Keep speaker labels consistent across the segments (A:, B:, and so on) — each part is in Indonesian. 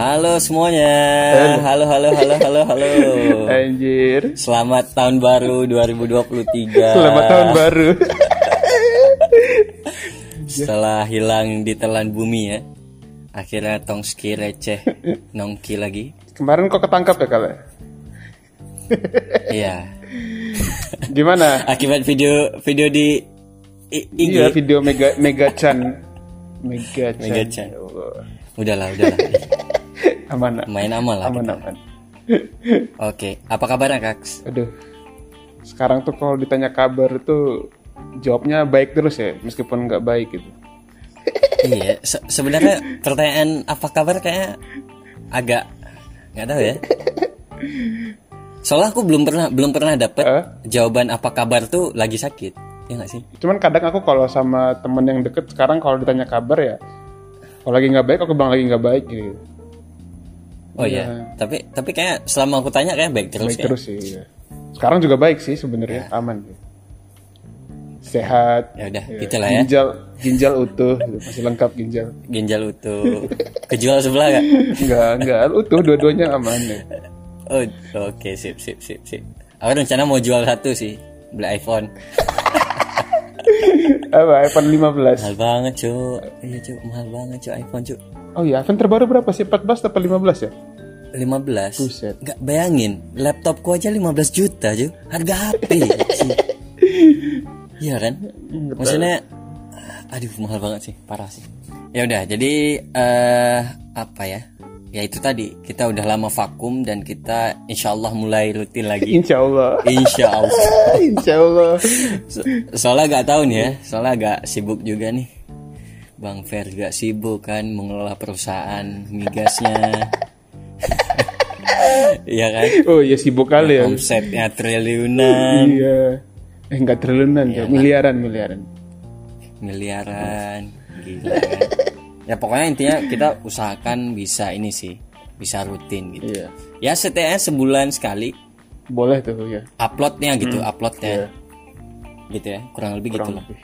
A: Halo semuanya. Halo halo halo halo halo.
B: Anjir.
A: Selamat tahun baru 2023.
B: Selamat tahun baru.
A: Setelah hilang di telan bumi ya. Akhirnya tongski receh nongki lagi.
B: Kemarin kok ketangkap ya kalian?
A: Iya.
B: Gimana?
A: Akibat video video di I- IG.
B: Iya video Mega Mega Chan. Mega Chan.
A: Mega Chan. Udahlah udahlah.
B: Aman.
A: Main aman lah.
B: Aman
A: kita.
B: aman.
A: Oke. Apa kabarnya Kaks?
B: Aduh. Sekarang tuh kalau ditanya kabar tuh jawabnya baik terus ya, meskipun nggak baik gitu.
A: iya. se- sebenarnya pertanyaan apa kabar kayak agak nggak tahu ya. Soalnya aku belum pernah belum pernah dapet
B: Eh?
A: jawaban apa kabar tuh lagi sakit. Ya nggak sih?
B: Cuman kadang aku kalau sama temen yang deket sekarang kalau ditanya kabar ya, kalau lagi nggak baik aku bilang lagi nggak baik gitu.
A: Oh iya. Tapi tapi kayak selama aku tanya kayak baik terus
B: Baik
A: ya.
B: terus sih. Iya. Sekarang juga baik sih sebenarnya, aman. Sehat.
A: Ya udah,
B: Iya.
A: gitulah ya.
B: Ginjal ginjal utuh, gitu. masih lengkap ginjal.
A: Ginjal utuh. Kejual sebelah gak?
B: Enggak, enggak utuh dua-duanya aman ya.
A: Oh, oke sip sip sip sip. Aku rencana mau jual satu sih, beli iPhone.
B: Apa iPhone 15?
A: Mahal banget cuy. Iya cuy, mahal banget cuy iPhone cuy.
B: Oh iya, iPhone terbaru berapa sih? 14 atau 15 ya?
A: 15
B: Buset.
A: Nggak bayangin Laptopku aja 15 juta cuy Harga HP. Iya kan Maksudnya Aduh mahal banget sih Parah sih Ya udah jadi eh Apa ya Ya itu tadi Kita udah lama vakum Dan kita insya Allah mulai rutin lagi
B: Insya Allah.
A: Insya Allah
B: Insya Allah.
A: So- Soalnya gak tahu nih ya Soalnya agak sibuk juga nih Bang Fer gak sibuk kan Mengelola perusahaan migasnya Iya kan
B: Oh iya sibuk kali ya.
A: Omsetnya triliunan
B: Iya. Eh enggak triliunan, ya. miliaran, miliaran.
A: Miliaran Gila kan Ya pokoknya intinya kita usahakan bisa ini sih Bisa rutin gitu
B: Iya.
A: Ya setidaknya sebulan sekali
B: Boleh tuh ya.
A: Uploadnya gitu Uploadnya
B: Iya.
A: Gitu ya Kurang lebih gitu
B: Kurang
A: lah
B: lebih.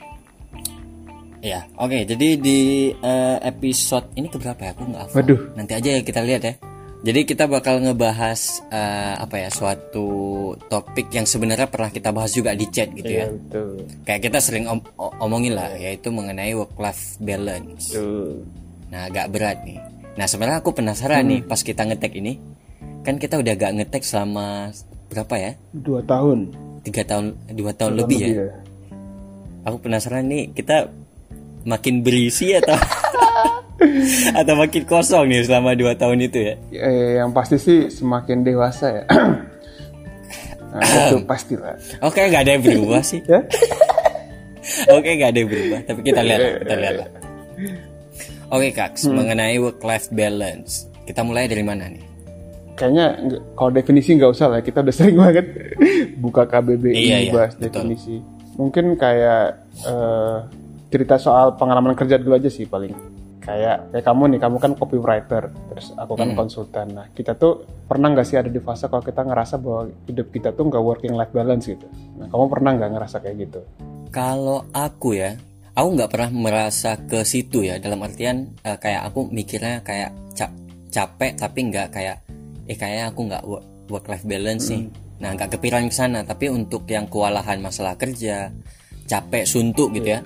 A: Ya oke jadi di eh, episode ini keberapa ya aku nggak hafal.
B: Waduh.
A: Nanti aja ya kita lihat ya Jadi kita bakal ngebahas eh, apa ya suatu topik yang sebenarnya pernah kita bahas juga di chat gitu ya.
B: Iya, betul.
A: Kayak kita sering om- omongin lah yaitu mengenai work life balance.
B: Betul.
A: Nah agak berat nih. Nah sebenarnya aku penasaran nih pas kita ngetek ini kan kita udah gak ngetek selama berapa ya?
B: Dua tahun.
A: Tiga tahun, dua tahun lebih ya.
B: Iya.
A: Aku penasaran nih kita makin berisi atau atau makin kosong nih selama dua tahun itu ya?
B: Eh, yang pasti sih semakin dewasa ya. nah, itu pasti lah.
A: Oke nggak ada yang berubah sih.
B: Ya?
A: Oke nggak ada yang berubah. Tapi kita lihat, kita lihat lah. Oke kak, mengenai work life balance, kita mulai dari mana nih?
B: Kayaknya kalau definisi nggak usah lah. Kita udah sering banget buka KBBI
A: Iya, iya,
B: bahas
A: betul.
B: definisi. Mungkin kayak eh, cerita soal pengalaman kerja dulu aja sih paling. Kayak kayak kamu nih, kamu kan copywriter, terus aku kan
A: Hmm.
B: konsultan. Nah kita tuh pernah nggak sih ada di fase kalau kita ngerasa bahwa hidup kita tuh nggak working life balance gitu. Nah kamu pernah nggak ngerasa kayak gitu?
A: Kalau aku ya, aku nggak pernah merasa ke situ ya. Dalam artian eh, kayak aku mikirnya kayak ca- capek tapi nggak kayak eh kayak aku nggak work life balance nih. Nah nggak kepikiran ke sana. Tapi untuk yang kewalahan masalah kerja, capek suntuk gitu ya.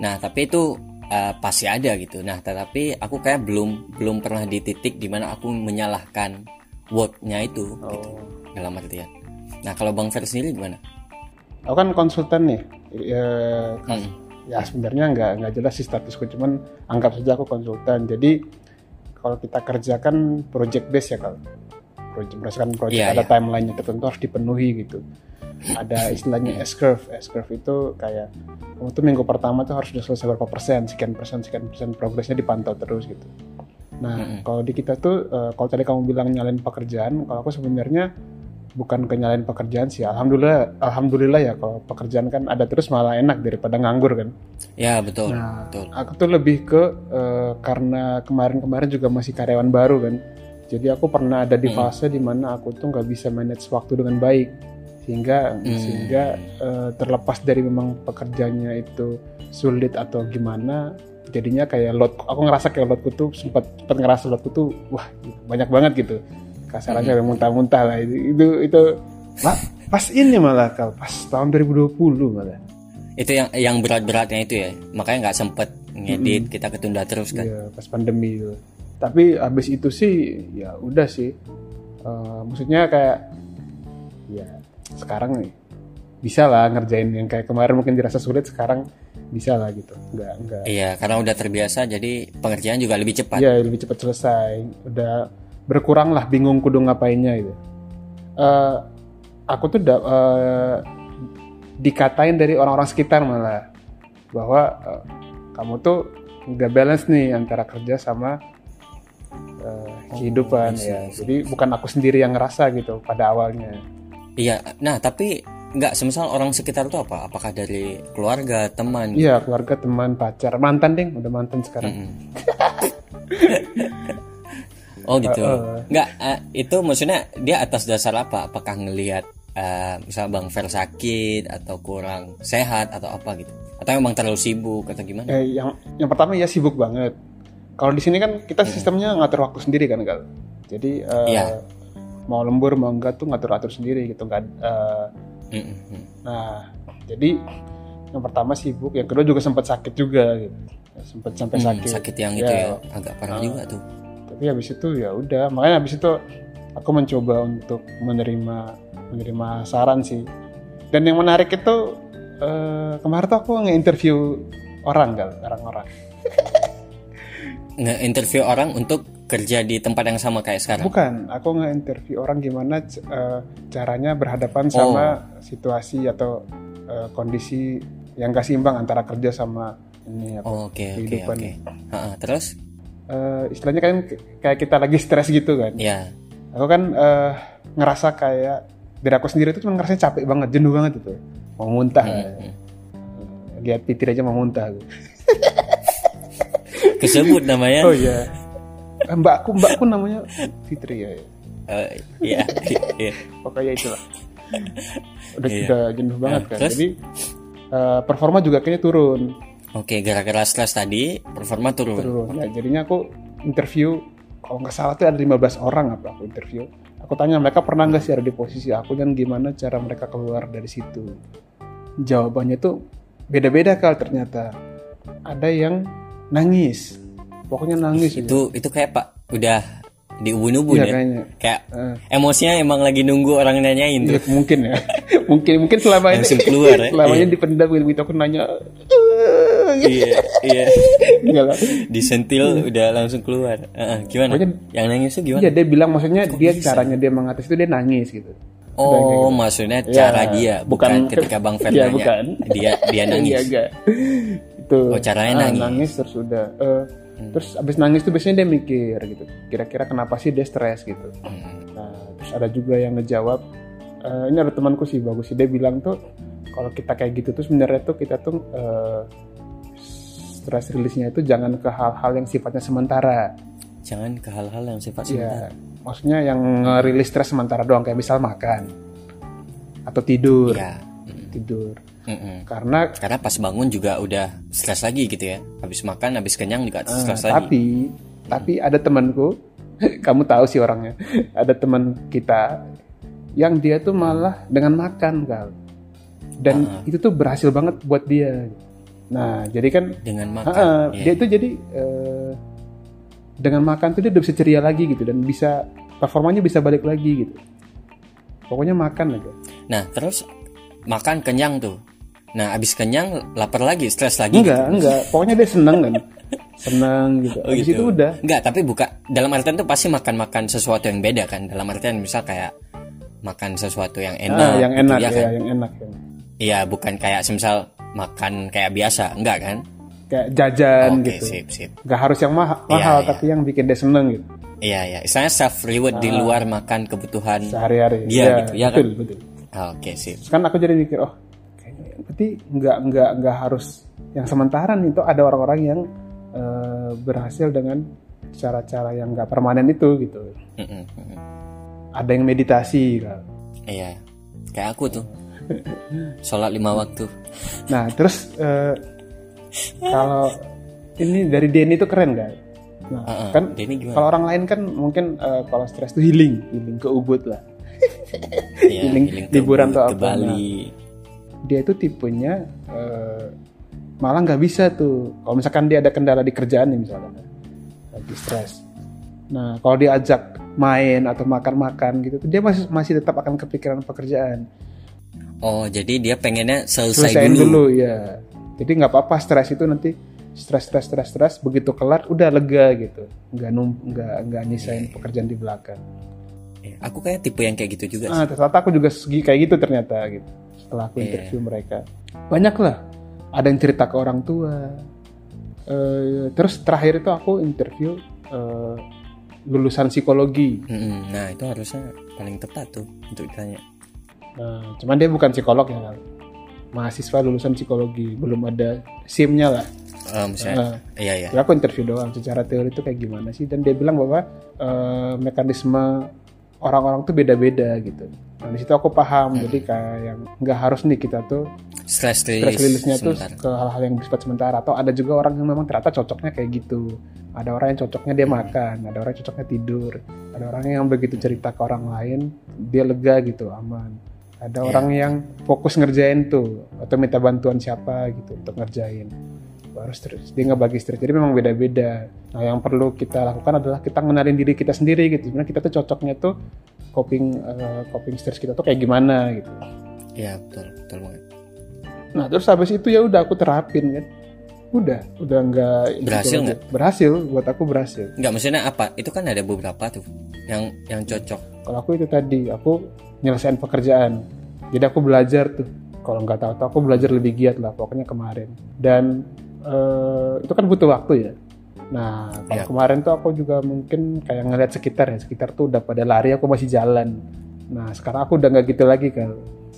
A: Nah tapi itu eh, pasti ada gitu. Nah tetapi aku kayak belum belum pernah di titik di mana aku menyalahkan worknya itu gitu dalam artian. Nah kalau Bang Fer sendiri gimana?
B: Aku kan konsultan nih. Ya,
A: Hmm.
B: ya sebenarnya nggak nggak jelas sih statusku cuman anggap saja aku konsultan jadi kalau kita kerjakan project base ya kalau project berdasarkan project
A: Iya,
B: ada
A: iya.
B: timelinenya tertentu harus dipenuhi gitu ada istilahnya S curve S curve itu kayak kamu tuh minggu pertama tuh harus sudah selesai berapa persen sekian persen sekian persen progresnya dipantau terus gitu nah kalau di kita tuh eh, kalau tadi kamu bilang nyalain pekerjaan kalau aku sebenarnya bukan kenyalain pekerjaan sih alhamdulillah alhamdulillah ya kalau pekerjaan kan ada terus malah enak daripada nganggur kan
A: Ya betul,
B: Nah,
A: betul.
B: aku tuh lebih ke eh, karena kemarin-kemarin juga masih karyawan baru kan. Jadi aku pernah ada di fase di mana aku tuh nggak bisa manage waktu dengan baik. Sehingga
A: Hmm.
B: sehingga eh, terlepas dari memang pekerjaannya itu sulit atau gimana jadinya kayak load aku ngerasa kayak loadku tuh sempat sempat ngerasa loadku tuh wah banyak banget gitu kasarannya
A: Hmm.
B: muntah-muntah lah itu itu, itu Lah, pas ini malah kal pas tahun 2020 malah
A: Itu yang yang berat-beratnya itu ya. Makanya nggak sempet ngedit, kita ketunda terus kan.
B: Iya, pas pandemi itu. Tapi abis itu sih ya udah sih. Eh, maksudnya kayak ya sekarang nih bisa lah ngerjain yang kayak kemarin mungkin dirasa sulit sekarang bisa lah gitu. Enggak enggak.
A: Iya, karena udah terbiasa jadi pengerjaan juga lebih cepat.
B: Iya lebih cepat selesai. Udah berkurang lah bingung kudu ngapainnya gitu. Eh, aku tuh da- eh, dikatain dari orang-orang sekitar malah bahwa eh, kamu tuh nggak balance nih antara kerja sama eh, kehidupan
A: see,
B: ya. Jadi bukan aku sendiri yang ngerasa gitu pada awalnya.
A: Iya, nah tapi nggak semisal orang sekitar tuh apa? Apakah dari keluarga, teman?
B: Iya keluarga, teman, pacar, mantan ding, udah mantan sekarang.
A: Mm-mm. oh gitu.
B: Uh, uh.
A: Nggak, eh, itu maksudnya dia atas dasar apa? Apakah ngelihat eh misal Bang Fer sakit atau kurang sehat atau apa gitu? Atau memang terlalu sibuk atau gimana?
B: Eh, yang yang pertama ya sibuk banget. Kalau di sini kan kita sistemnya ngatur waktu sendiri kan gal. Jadi eh,
A: Iya.
B: Mau lembur mau enggak tuh ngatur atur sendiri gitu kan. Eh, nah jadi yang pertama sibuk, yang kedua juga sempat sakit juga gitu. Sempat sampai
A: Hmm,
B: sakit.
A: sakit yang
B: Ya,
A: itu ya agak parah juga tuh.
B: Tapi habis itu ya udah, makanya habis itu aku mencoba untuk menerima menerima saran sih. Dan yang menarik itu eh, kemarin tuh aku nge-interview orang gal, orang-orang.
A: Nge-interview orang untuk kerja di tempat yang sama kayak sekarang.
B: Bukan, aku nge-interview orang gimana eh, caranya berhadapan sama situasi atau eh, kondisi yang gak seimbang antara kerja sama ini apa.
A: Oh, Oke oke
B: Kehidupan.
A: oke. Ha-ha, Terus?
B: Eh, istilahnya kan kayak kita lagi stres gitu kan.
A: Ya.
B: Aku kan eh, ngerasa kayak diri aku sendiri itu cuma ngerasa capek banget, jenuh banget itu. Mau muntah.
A: Hmm.
B: Lihat Fitri aja mau muntah.
A: Kesebut namanya.
B: Oh iya. Eh, Mbakku, mbakku namanya Fitri ya.
A: Eh, Iya. Iya.
B: Pokoknya itulah. Udah
A: Iya.
B: udah jenuh banget
A: Nah,
B: kan.
A: terus?
B: Jadi eh, performa juga kayaknya turun.
A: Oke, gara-gara stres tadi performa turun.
B: Turun. Ya, jadinya aku interview kalau nggak salah tuh ada 15 orang apa aku interview. Aku tanya mereka pernah nggak sih ada di posisi aku dan gimana cara mereka keluar dari situ. Jawabannya tuh beda-beda kal ternyata. Ada yang nangis. Pokoknya nangis itu.
A: Itu itu kayak Pak udah di ubun-ubun
B: Iya
A: ya.
B: kayaknya.
A: Kayak
B: Eh.
A: emosinya emang lagi nunggu orang nanyain tuh.
B: Iya, mungkin ya. mungkin mungkin selama ini
A: Langsung keluar ya.
B: selama ini
A: Iya.
B: dipendam gitu aku nanya.
A: iya, iya.
B: Enggak lah.
A: Disentil udah langsung keluar. Heeh, gimana?
B: Pokoknya-
A: Yang nangis tuh gimana?
B: Iya dia bilang maksudnya dia
A: bisa?
B: caranya dia mengatasi itu dia nangis gitu.
A: Oh, maksudnya
B: Iya,
A: cara dia, bukan,
B: bukan-
A: ketika Bang Fer
B: Iya,
A: nanya.
B: bukan.
A: Dia dia nangis.
B: Iya, enggak. Itu.
A: Oh, caranya
B: Ah,
A: nangis. Hmm.
B: terus udah. eh, Terus abis nangis tuh biasanya dia mikir gitu. Kira-kira kenapa sih dia stres gitu.
A: Hmm.
B: Nah, terus ada juga yang ngejawab. eh, ini ada temanku sih bagus sih dia bilang tuh kalau kita kayak gitu tuh sebenarnya tuh kita tuh eh, stress release-nya itu jangan ke hal-hal yang sifatnya sementara.
A: Jangan ke hal-hal yang sifat
B: Iya,
A: sementara.
B: maksudnya yang rilis stres sementara doang kayak misal makan atau tidur.
A: Mm,
B: tidur.
A: Mm-mm.
B: Karena
A: Karena pas bangun juga udah stres lagi gitu ya. Habis makan, habis kenyang juga
B: eh,
A: stres lagi.
B: tapi tapi ada temanku, kamu tahu sih orangnya, ada teman kita yang dia tuh malah dengan makan kal, dan
A: Ah.
B: itu tuh berhasil banget buat dia. Nah, jadi kan
A: Dengan makan.
B: ah,
A: Iya.
B: dia itu jadi eh, dengan makan tuh dia udah bisa ceria lagi gitu dan bisa performanya bisa balik lagi gitu. Pokoknya makan aja.
A: Nah, terus makan kenyang tuh. Nah, habis kenyang lapar lagi, stres lagi
B: Enggak,
A: gitu.
B: enggak. Pokoknya dia seneng kan. Seneng gitu.
A: Oh,
B: Habis
A: gitu.
B: itu udah.
A: Enggak, tapi buka dalam artian tuh pasti makan-makan sesuatu yang beda kan. Dalam artian misal kayak makan sesuatu yang enak.
B: Ah, yang
A: gitu,
B: enak
A: ya
B: ya,
A: kan?
B: yang enak ya.
A: Iya, bukan kayak semisal makan kayak biasa, enggak kan?
B: Kayak jajan
A: Oke,
B: gitu.
A: sip, sip.
B: Gak harus yang
A: Iya,
B: mahal,
A: iya.
B: tapi yang bikin dia seneng gitu.
A: Iya, iya. Istilahnya self reward di luar makan kebutuhan.
B: Sehari-hari.
A: Iya, gitu, ya
B: betul,
A: kan?
B: betul.
A: Ah, Oke, sip.
B: Terus kan aku jadi mikir, oh, berarti nggak nggak nggak harus yang sementara nih. Itu ada orang-orang yang eh, berhasil dengan cara-cara yang nggak permanen itu gitu. Ada yang meditasi, kan.
A: Iya. kayak aku tuh sholat lima waktu
B: Nah, terus eh, kalau ini dari Denny itu keren gak? Nah,
A: Heeh,
B: kan
A: Denny gimana?
B: kalau orang lain kan mungkin eh, kalau stres itu healing, healing ke Ubud lah.
A: Iya,
B: Healing,
A: healing ke
B: liburan tuh
A: ke
B: apa,
A: Bali
B: Dia itu tipenya eh, malah nggak bisa tuh. Kalau misalkan dia ada kendala di kerjaan nih misalnya, lagi stres. Nah, kalau diajak main atau makan-makan gitu, tuh dia masih masih tetap akan kepikiran pekerjaan.
A: oh jadi dia pengennya selesai dulu,
B: dulu. ya jadi nggak apa-apa stres itu nanti stres stres stres stres begitu kelar udah lega gitu nggak num nggak nggak nyisain pekerjaan di belakang
A: Eh, aku kayak tipe yang kayak gitu juga sih.
B: ah ternyata aku juga segi kayak gitu ternyata gitu setelah aku
A: Iya.
B: interview mereka. Banyak lah ada yang cerita ke orang tua. Eh, terus terakhir itu aku interview eh, lulusan psikologi.
A: Mm-mm, nah itu harusnya paling tepat tuh untuk ditanya.
B: Nah cuman dia bukan psikolog ya Kal. mahasiswa lulusan psikologi. Belum ada simnya lah.
A: Eh, misalnya. Iya iya.
B: Ya, aku interview doang. Secara teori itu kayak gimana sih? Dan dia bilang bahwa eh, mekanisme orang-orang tuh beda-beda gitu. Nah di situ aku paham. Jadi kayak yang nggak harus nih kita tuh
A: stress
B: stress
A: release
B: release-nya tuh ke hal-hal yang bersifat sementara. Atau ada juga orang yang memang ternyata cocoknya kayak gitu. Ada orang yang cocoknya dia makan, ada orang yang cocoknya tidur, ada orang yang begitu cerita ke orang lain dia lega gitu aman. Ada
A: Iya.
B: orang yang fokus ngerjain tuh atau minta bantuan siapa gitu untuk ngerjain. Baru stres dia nggak bagi stres. Jadi memang beda-beda. Nah yang perlu kita lakukan adalah kita ngenalin diri kita sendiri gitu. Sebenarnya kita tuh cocoknya tuh coping eh, coping stres kita tuh kayak gimana gitu.
A: Iya betul betul banget.
B: Nah terus habis itu ya udah aku terapin kan. Udah udah nggak
A: Berhasil nggak?
B: berhasil buat aku berhasil.
A: Nggak maksudnya apa? Itu kan ada beberapa tuh yang yang cocok.
B: Kalau aku itu tadi aku nyelesain pekerjaan. Jadi aku belajar tuh. Kalau nggak tahu tuh aku belajar lebih giat lah pokoknya kemarin. Dan eh, itu kan butuh waktu ya nah
A: Ya.
B: kemarin tuh aku juga mungkin kayak ngeliat sekitar ya sekitar tuh udah pada lari aku masih jalan. Nah sekarang aku udah nggak gitu lagi kan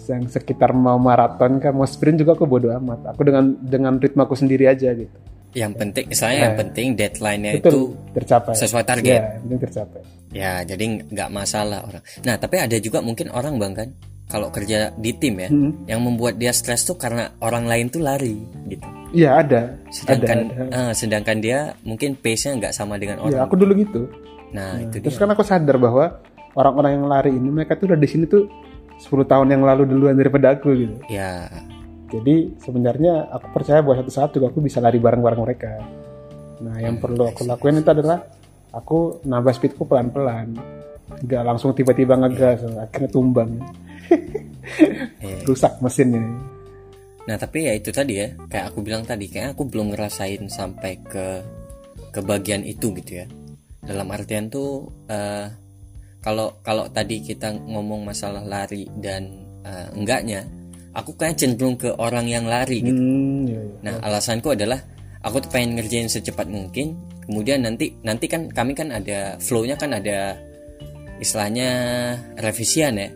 B: yang sekitar mau maraton kan mau sprint juga aku bodo amat. Aku dengan dengan ritme aku sendiri aja gitu.
A: Yang penting misalnya yang
B: Nah.
A: penting deadline-nya itu
B: tercapai.
A: sesuai target.
B: ya yang penting tercapai.
A: Ya jadi nggak masalah orang. Nah tapi ada juga mungkin orang bang kan kalau kerja di tim ya
B: Hmm.
A: yang membuat dia stres tuh karena orang lain tuh lari gitu
B: iya ada
A: sedangkan
B: ada, ada.
A: eh, sedangkan dia mungkin pace-nya nggak sama dengan
B: ya
A: orang
B: aku dulu gitu
A: nah itu
B: Terus
A: dia
B: kan aku sadar bahwa orang-orang yang lari ini mereka tuh udah di sini tuh 10 tahun yang lalu duluan daripada aku gitu.
A: ya
B: Jadi sebenarnya aku percaya bahwa satu saat juga aku bisa lari bareng-bareng mereka. Nah, yang
A: Hmm,
B: perlu aku lakuin itu adalah aku nambah speedku pelan-pelan. Gak langsung tiba-tiba ngegas, akhirnya tumbang.
A: Eh.
B: Rusak mesinnya.
A: Nah tapi ya itu tadi ya kayak aku bilang tadi kayak aku belum ngerasain sampai ke ke bagian itu gitu ya. Dalam artian tuh eh, kalau kalau tadi kita ngomong masalah lari dan eh, enggaknya, aku kayak cenderung ke orang yang lari gitu.
B: Hmm, iya, iya.
A: Nah alasanku adalah aku tuh pengen ngerjain secepat mungkin. Kemudian nanti nanti kan kami kan ada flow-nya kan ada istilahnya revisian ya.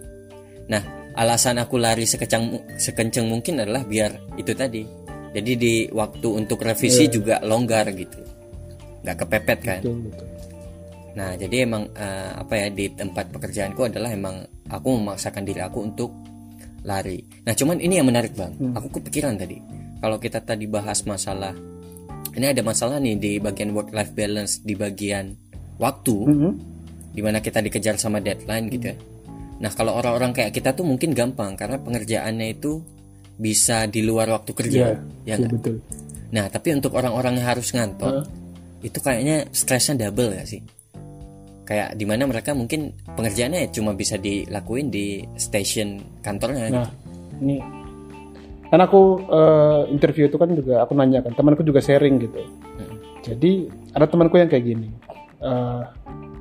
A: Nah alasan aku lari sekecang sekenceng mungkin adalah biar itu tadi. Jadi di waktu untuk revisi juga longgar gitu, nggak kepepet kan.
B: Betul, betul.
A: Nah, jadi emang eh, apa ya di tempat pekerjaanku adalah emang aku memaksakan diri aku untuk lari. Nah, cuman ini yang menarik bang. Aku kepikiran tadi kalau kita tadi bahas masalah ini ada masalah nih di bagian work life balance di bagian waktu,
B: Mhm.
A: di mana kita dikejar sama deadline gitu ya. Nah, kalau orang-orang kayak kita tuh mungkin gampang karena pengerjaannya itu bisa di luar waktu kerja,
B: Iya,
A: ya nggak?
B: betul.
A: Nah, tapi untuk orang-orang yang harus ngantor, itu kayaknya stresnya double ya sih. Kayak di mana mereka mungkin pengerjaannya cuma bisa dilakuin di station kantornya.
B: Nah,
A: gitu.
B: ini kan aku eh, interview itu kan juga aku nanya kan temanku juga sharing gitu. Jadi ada temanku yang kayak gini. Eh,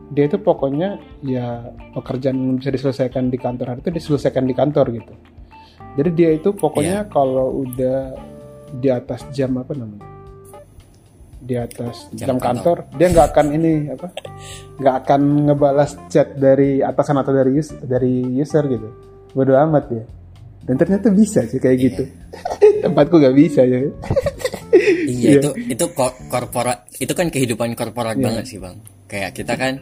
B: dia itu pokoknya ya pekerjaan yang bisa diselesaikan di kantor hari itu diselesaikan di kantor gitu. Jadi dia itu pokoknya kalau udah di atas jam apa namanya? Di atas
A: Jam
B: jam, kantor, dia nggak akan ini apa? Nggak akan ngebalas chat dari atasan atau dari us- dari user gitu. Bodo amat ya. Dan ternyata bisa sih kayak gitu. Tempatku nggak bisa ya.
A: Iya, itu itu ko- korporat itu kan kehidupan korporat banget sih, Bang. Kayak kita kan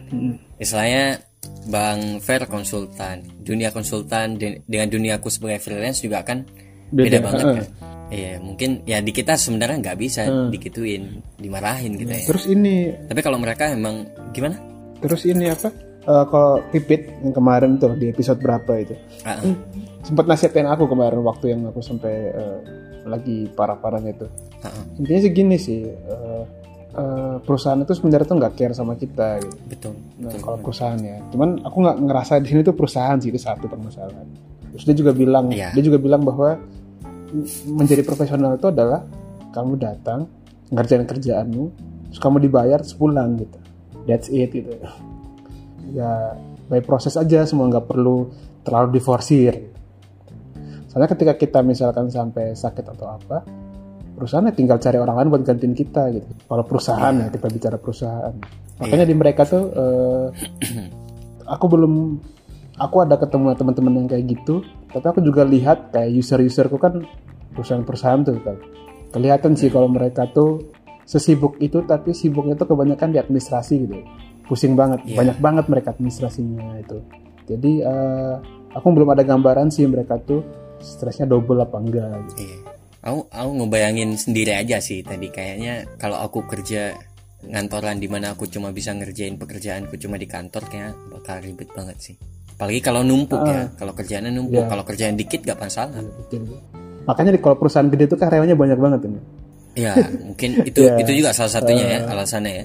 A: istilahnya Bang Fer konsultan, dunia konsultan de- dengan dunia aku sebagai freelance juga kan
B: Beda,
A: beda, banget
B: heeh.
A: kan. Iya, mungkin ya di kita sebenarnya nggak bisa dikituin, dimarahin gitu ya.
B: terus ini
A: Tapi kalau mereka emang gimana?
B: terus ini apa Eh, kalau pipit yang kemarin tuh di episode berapa itu
A: Ah,
B: Hmm, sempat nasihatin aku kemarin waktu yang aku sampai eh, lagi parah-parahnya itu
A: ah, ah,
B: intinya sih gini sih eh, eh, perusahaan itu sebenarnya tuh nggak care sama kita gitu.
A: betul.
B: Nah, kalau perusahaan ya, cuman aku nggak ngerasa di sini tuh perusahaan sih itu satu permasalahan. Terus dia juga bilang,
A: Iya.
B: dia juga bilang bahwa menjadi profesional itu adalah kamu datang ngerjain kerjaanmu, terus kamu dibayar terus pulang gitu. That's it gitu. Ya by proses aja semua nggak perlu terlalu diforsir. Soalnya ketika kita misalkan sampai sakit atau apa, perusahaan ya tinggal cari orang lain buat gantiin kita gitu. Kalau perusahaan ya kita bicara perusahaan. Makanya di mereka tuh eh, aku belum aku ada ketemu teman-teman yang kayak gitu, tapi aku juga lihat kayak user-userku kan perusahaan-perusahaan tuh kan. Kelihatan sih kalau mereka tuh sesibuk itu tapi sibuknya tuh kebanyakan di administrasi gitu. Pusing banget,
A: Iya.
B: banyak banget mereka administrasinya itu. Jadi eh, aku belum ada gambaran sih mereka tuh stresnya double apa enggak gitu.
A: Iya. Aku aku ngebayangin sendiri aja sih tadi kayaknya kalau aku kerja ngantoran di mana aku cuma bisa ngerjain pekerjaanku cuma di kantor kayak bakal ribet banget sih. Apalagi kalau numpuk ya, kalau kerjaannya numpuk,
B: Iya.
A: kalau kerjaan dikit gak masalah.
B: Betul. Makanya di kalau perusahaan gede itu karyawannya banyak banget ini.
A: Ya, mungkin itu
B: Iya.
A: itu juga salah satunya ya alasannya ya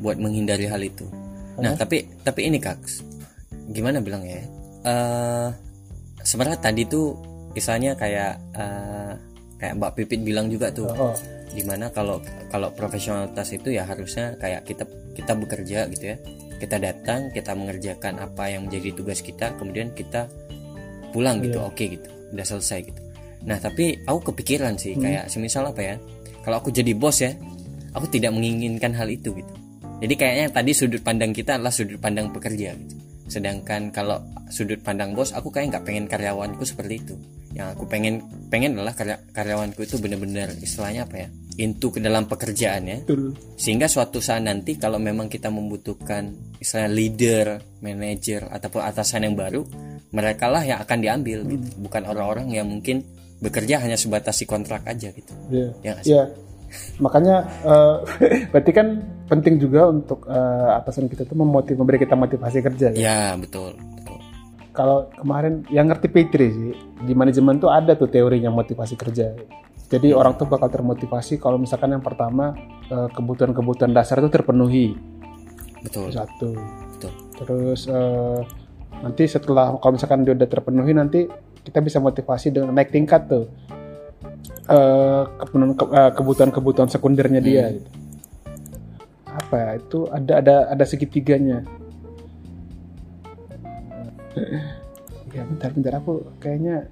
A: buat menghindari hal itu. Nah, tapi tapi ini Kak, gimana bilang ya? Eh sebenarnya tadi tuh misalnya kayak eh, kayak Mbak Pipit bilang juga tuh
B: Oh,
A: di mana kalau kalau profesionalitas itu ya harusnya kayak kita kita bekerja gitu ya. Kita datang kita mengerjakan apa yang menjadi tugas kita kemudian kita pulang gitu oke gitu udah selesai gitu. Nah tapi aku kepikiran sih kayak semisal apa ya kalau aku jadi bos ya aku tidak menginginkan hal itu gitu. Jadi kayaknya tadi sudut pandang kita adalah sudut pandang pekerja gitu sedangkan kalau sudut pandang bos aku kayak nggak pengen karyawanku seperti itu yang aku pengen pengen adalah karya- karyawanku itu benar-benar istilahnya apa ya into ke dalam pekerjaan ya
B: betul.
A: sehingga suatu saat nanti kalau memang kita membutuhkan istilahnya leader, manager ataupun atasan yang baru, mereka lah yang akan diambil gitu, bukan orang-orang yang mungkin bekerja hanya sebatas si kontrak aja gitu.
B: Iya.
A: Ya?
B: Iya. Makanya eh, berarti kan penting juga untuk eh, atasan kita tuh memotiv memberi kita motivasi kerja. ya.
A: Ya betul, betul.
B: Kalau kemarin yang ngerti Petri sih di manajemen tuh ada tuh teorinya motivasi kerja. Jadi orang tuh bakal termotivasi kalau misalkan yang pertama eh, kebutuhan-kebutuhan dasar itu terpenuhi
A: Betul,
B: satu.
A: betul.
B: Terus eh, nanti setelah kalau misalkan dia udah terpenuhi nanti kita bisa motivasi dengan naik tingkat tuh kebutuhan-kebutuhan sekundernya dia. Gitu. Apa ya, itu ada ada ada segitiganya. ya bentar bentar aku kayaknya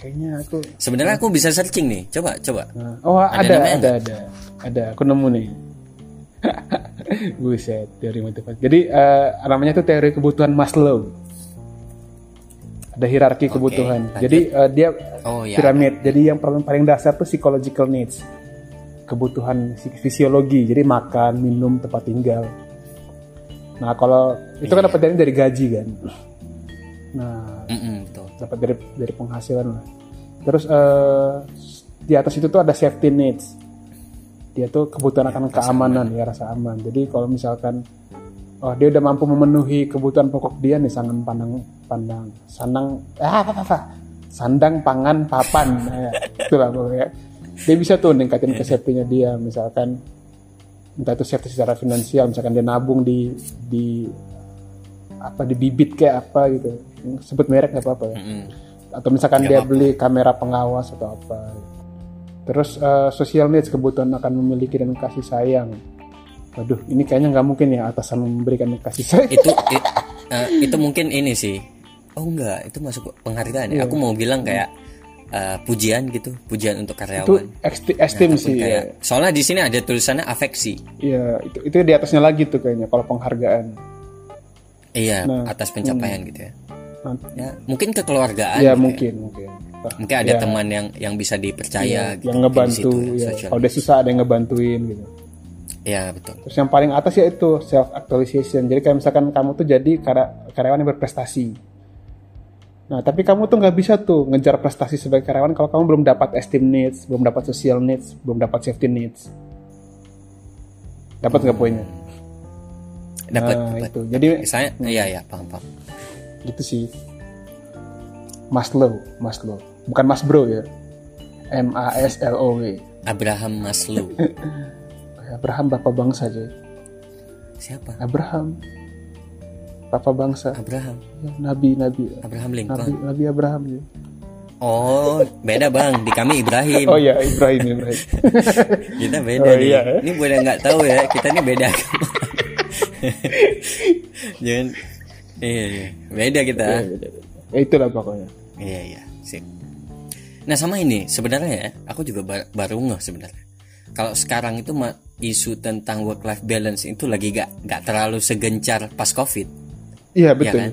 B: kayaknya aku
A: Sebenarnya aku bisa searching nih, coba, coba.
B: Nah, oh ada
A: Ada
B: ada ada ada aku nemu nih Buset, teori motivasi. Jadi eh, namanya itu teori kebutuhan Maslow. Ada hierarki kebutuhan.
A: lanjut.
B: Jadi eh, dia
A: Oh ya,
B: piramid. Jadi yang paling paling dasar tuh psychological needs. Kebutuhan fisi- fisiologi. Jadi makan, minum, tempat tinggal. Nah, kalau itu kan dapat dari dari gaji kan. Nah,
A: betul.
B: dapat dari dari penghasilan lah. Terus eh, di atas itu tuh ada safety needs. Dia tuh kebutuhan akan keamanan ya rasa aman. Jadi kalau misalkan oh dia udah mampu memenuhi kebutuhan pokok dia nih sangan pandang pandang sandang ah apa apa, apa sandang pangan papan nah, itu lah pokoknya. Dia bisa tuh ningkatin ke safety-nya dia misalkan entah itu safety secara finansial misalkan dia nabung di di apa di bibit kayak apa gitu. Sebut merek nggak apa-apa ya. Atau misalkan dia beli kamera pengawas atau apa. Terus eh, social needs kebutuhan akan memiliki dan kasih sayang. Waduh ini kayaknya nggak mungkin ya atasan memberikan kasih sayang.
A: Itu i- eh, itu mungkin ini sih. Oh enggak itu masuk penghargaan ya. Aku mau bilang kayak eh, pujian gitu pujian untuk
B: itu
A: karyawan
B: esti- esteem
A: Ataupun
B: sih
A: kayak soalnya di sini ada tulisannya afeksi.
B: Ya itu itu di atasnya lagi tuh kayaknya kalau penghargaan.
A: Iya
B: Nah,
A: atas pencapaian gitu ya.
B: Nah,
A: ya mungkin kekeluargaan
B: ya
A: gitu
B: mungkin mungkin.
A: Mungkin ada
B: Ya.
A: teman yang yang bisa dipercaya gitu
B: yang ngebantu
A: situ
B: ya
A: social
B: kalau dia susah ada yang ngebantuin gitu.
A: Ya betul.
B: Terus yang paling atas ya itu self actualization. Jadi kayak misalkan kamu tuh jadi karya- karyawan yang berprestasi. Nah, tapi kamu tuh nggak bisa tuh ngejar prestasi sebagai karyawan kalau kamu belum dapat esteem needs, belum dapat social needs, belum dapat safety needs. Dapat nggak poinnya?
A: dapat
B: Nah, itu. Jadi
A: saya iya ya paham paham
B: gitu sih. Maslow, Maslow. Bukan Mas Bro ya. M A S L O W.
A: Abraham Maslow
B: Abraham bapak bangsa aja.
A: siapa
B: Abraham. Bapak bangsa.
A: Abraham
B: Ya, nabi, nabi.
A: Abraham
B: Nabi,
A: Lincoln
B: Nabi Abraham ya.
A: oh beda bang di kami Ibrahim
B: Oh ya Ibrahim Ibrahim.
A: kita beda
B: Oh,
A: nih
B: iya.
A: ini boleh nggak tahu ya kita ini beda jangan iya, iya. beda kita
B: ya itulah pokoknya.
A: iya iya sip nah sama ini sebenarnya ya aku juga ba- baru ngeh sebenarnya kalau sekarang itu isu tentang work life balance itu lagi gak gak terlalu segencar pas covid
B: Iya
A: ya
B: betul.
A: kan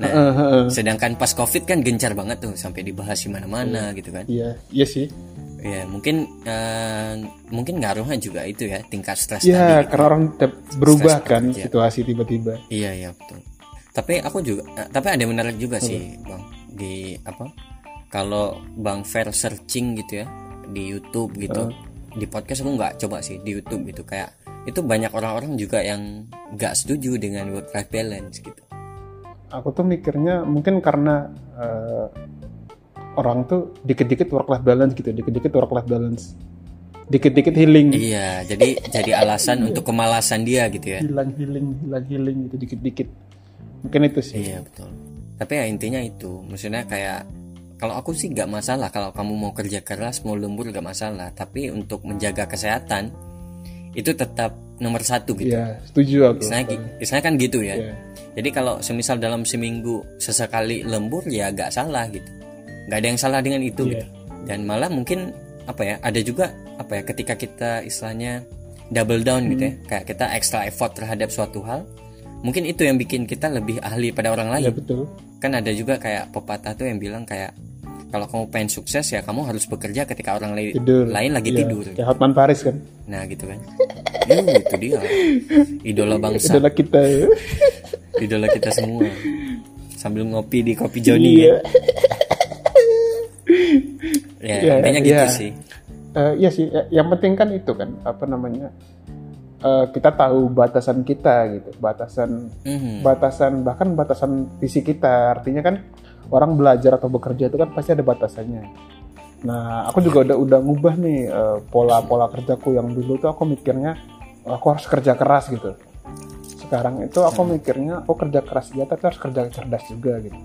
A: nah
B: Heeh, heeh.
A: sedangkan pas covid kan gencar banget tuh sampai dibahas di mana-mana gitu kan
B: Iya, iya sih.
A: ya mungkin eh, mungkin ngaruhnya juga itu ya tingkat stres
B: Iya,
A: gitu.
B: karena orang berubah kan
A: bekerja.
B: situasi tiba-tiba.
A: Iya iya betul. Tapi aku juga, eh, tapi ada yang menarik juga sih bang di apa? Kalau bang Fer searching gitu ya di YouTube gitu, di podcast aku nggak coba sih di YouTube gitu kayak itu banyak orang-orang juga yang nggak setuju dengan work life balance gitu.
B: Aku tuh mikirnya mungkin karena eh, orang tuh dikit-dikit work life balance gitu, dikit-dikit work life balance. Dikit-dikit healing.
A: Iya, jadi jadi alasan untuk kemalasan dia gitu ya.
B: Hilang healing, hilang healing gitu dikit-dikit. Mungkin itu sih.
A: Iya betul. Tapi ya intinya itu, maksudnya kayak kalau aku sih nggak masalah kalau kamu mau kerja keras mau lembur nggak masalah. Tapi untuk menjaga kesehatan itu tetap nomor satu gitu.
B: Iya, setuju aku.
A: Istilahnya, gi- istilahnya kan gitu ya.
B: Iya.
A: Jadi kalau semisal dalam seminggu sesekali lembur ya nggak salah gitu. Nggak ada yang salah dengan itu.
B: Iya.
A: gitu. Dan malah mungkin apa ya? Ada juga apa ya? Ketika kita istilahnya double down gitu
B: Hmm.
A: ya, kayak kita extra effort terhadap suatu hal, mungkin itu yang bikin kita lebih ahli pada orang lain
B: Iya betul.
A: kan ada juga kayak pepatah tuh yang bilang kayak kalau kamu pengen sukses ya kamu harus bekerja ketika orang lain
B: Tidur.
A: lain lagi
B: Iya,
A: tidur
B: Kayak Hotman Paris kan.
A: nah gitu kan Yuh, itu dia idola bangsa
B: Adalah kita.
A: idola kita semua sambil ngopi di kopi Joni
B: Iya.
A: ya
B: Iya,
A: intinya gitu
B: iya.
A: sih
B: Eh, iya sih, ya- yang penting kan itu kan apa namanya eh, kita tahu batasan kita gitu, batasan
A: Mhm.
B: batasan bahkan batasan fisik kita. Artinya kan orang belajar atau bekerja itu kan pasti ada batasannya. Nah, aku juga udah udah ngubah nih eh, pola-pola kerjaku yang dulu tuh aku mikirnya "Oh, aku harus kerja keras gitu. Sekarang itu aku mikirnya aku kerja keras ya tapi harus kerja cerdas juga gitu.